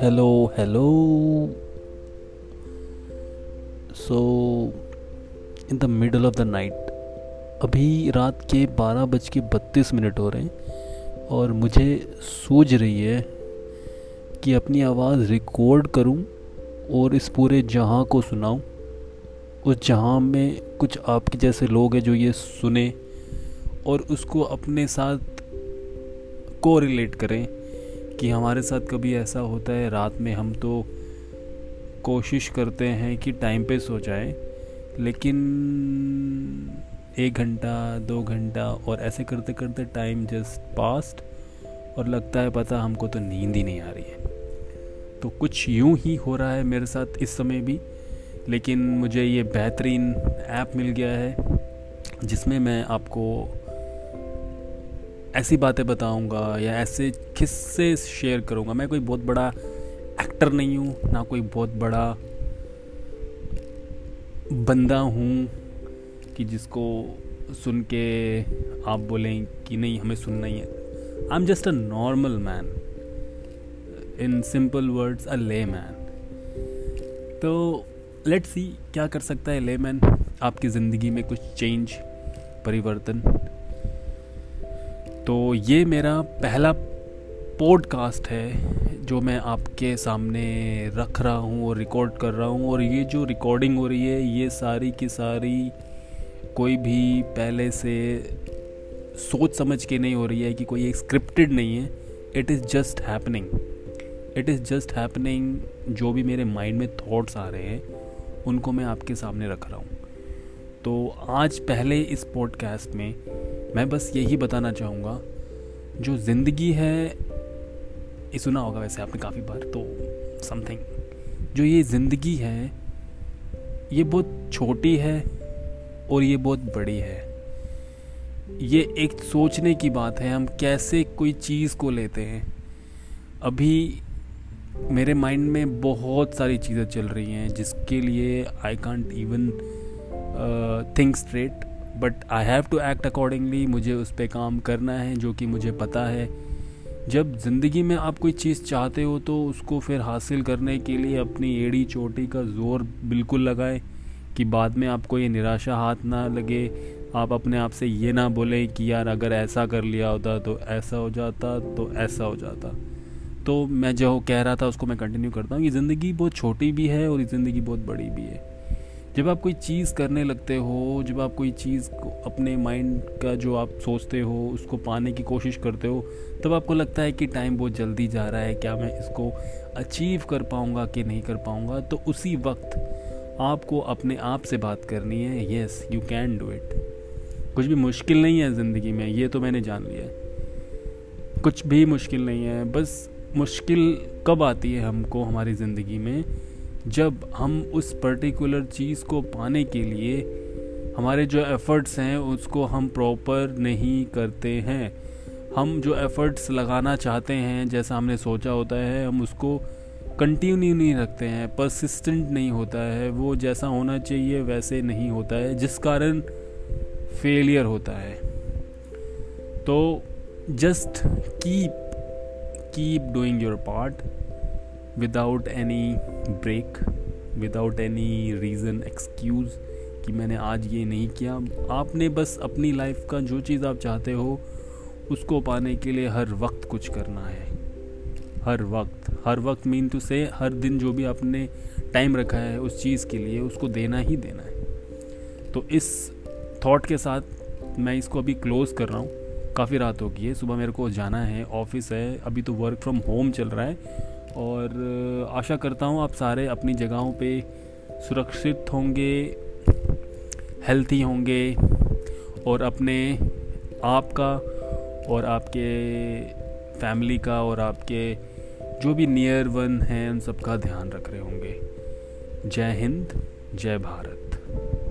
Hello hello so in the middle of the night अभी रात के बारह बज के बत्तीस मिनट हो रहे हैं और मुझे सूझ रही है कि अपनी आवाज़ रिकॉर्ड करूँ और इस पूरे जहाँ को सुनाऊं। उस जहाँ में कुछ आपके जैसे लोग हैं जो ये सुने और उसको अपने साथ को रिलेट करें कि हमारे साथ कभी ऐसा होता है, रात में हम तो कोशिश करते हैं कि टाइम पे सो जाए, लेकिन एक घंटा, दो घंटा और ऐसे करते करते टाइम जस्ट पास्ट और लगता है पता हमको तो नींद ही नहीं आ रही है। तो कुछ यूँ ही हो रहा है मेरे साथ इस समय भी, लेकिन मुझे ये बेहतरीन ऐप मिल गया है, जिसमें मैं आपको ऐसी बातें बताऊँगा या ऐसे किस्से शेयर करूँगा। मैं कोई बहुत बड़ा एक्टर नहीं हूँ, ना कोई बहुत बड़ा बंदा हूँ कि जिसको सुन के आप बोलें कि नहीं, हमें सुनना ही है। I am just a normal man in simple words a layman तो लेट्स सी क्या कर सकता है ले मैन आपकी ज़िंदगी में कुछ चेंज परिवर्तन? तो ये मेरा पहला पॉडकास्ट है, जो मैं आपके सामने रख रहा हूँ और रिकॉर्ड कर रहा हूँ। और ये जो रिकॉर्डिंग हो रही है, ये सारी की सारी कोई भी पहले से सोच समझ के नहीं हो रही है कि कोई एक स्क्रिप्टेड नहीं है। It is just happening it is just happening जो भी मेरे माइंड में थॉट्स आ रहे हैं, उनको मैं आपके सामने रख रहा हूँ। तो आज पहले इस पॉडकास्ट में मैं बस यही बताना चाहूँगा, जो ज़िंदगी है, ये सुना होगा वैसे आपने काफ़ी बार तो समथिंग जो ये ज़िंदगी है, ये बहुत छोटी है और ये बहुत बड़ी है। ये एक सोचने की बात है, हम कैसे कोई चीज़ को लेते हैं। अभी मेरे माइंड में बहुत सारी चीज़ें चल रही हैं, जिसके लिए I can't even think straight but I have to act accordingly मुझे उस पर काम करना है जो कि मुझे पता है। जब ज़िंदगी में आप कोई चीज़ चाहते हो तो उसको फिर हासिल करने के लिए अपनी एड़ी चोटी का ज़ोर बिल्कुल लगाएँ कि बाद में आपको ये निराशा हाथ ना लगे। आप अपने आप से ये ना बोलें कि यार, अगर ऐसा कर लिया होता तो ऐसा हो जाता तो ऐसा हो जाता। तो मैं जो कह रहा था, उसको मैं कंटिन्यू करता हूँ ये ज़िंदगी बहुत छोटी भी है और ये ज़िंदगी बहुत बड़ी भी है। जब आप कोई चीज़ करने लगते हो, जब आप कोई चीज़ को अपने माइंड का जो आप सोचते हो, उसको पाने की कोशिश करते हो, तब आपको लगता है कि टाइम बहुत जल्दी जा रहा है, क्या मैं इसको अचीव कर पाऊँगा कि नहीं कर पाऊँगा? तो उसी वक्त आपको अपने आप से बात करनी है yes you can do it कुछ भी मुश्किल नहीं है ज़िंदगी में, ये तो मैंने जान लिया कुछ भी मुश्किल नहीं है, बस मुश्किल कब आती है हमको, हमारी ज़िंदगी में? जब हम उस पर्टिकुलर चीज़ को पाने के लिए हमारे जो एफ़र्ट्स हैं, उसको हम प्रॉपर नहीं करते हैं। हम जो एफ़र्ट्स लगाना चाहते हैं, जैसा हमने सोचा होता है, हम उसको कंटिन्यू नहीं रखते हैं परसिस्टेंट नहीं होता है, वो जैसा होना चाहिए वैसे नहीं होता है, जिस कारण फेलियर होता है। तो just keep keep doing your part without any break without any reason excuse कि मैंने आज ये नहीं किया। आपने बस अपनी लाइफ का जो चीज़ आप चाहते हो, उसको पाने के लिए हर वक्त कुछ करना है। हर वक्त। हर वक्त मीन टू से हर दिन जो भी आपने टाइम रखा है उस चीज़ के लिए उसको देना ही देना है। तो इस थॉट के साथ मैं इसको अभी क्लोज़ कर रहा हूँ। काफ़ी रात हो गई है, सुबह मेरे को जाना है ऑफ़िस है, अभी तो वर्क फ्रॉम होम चल रहा है। और आशा करता हूँ आप सारे अपनी जगहों पे सुरक्षित होंगे हेल्थी होंगे और अपने आप का और आपके फैमिली का और आपके जो भी नियर वन हैं, उन सब का ध्यान रख रहे होंगे। जय हिंद, जय भारत।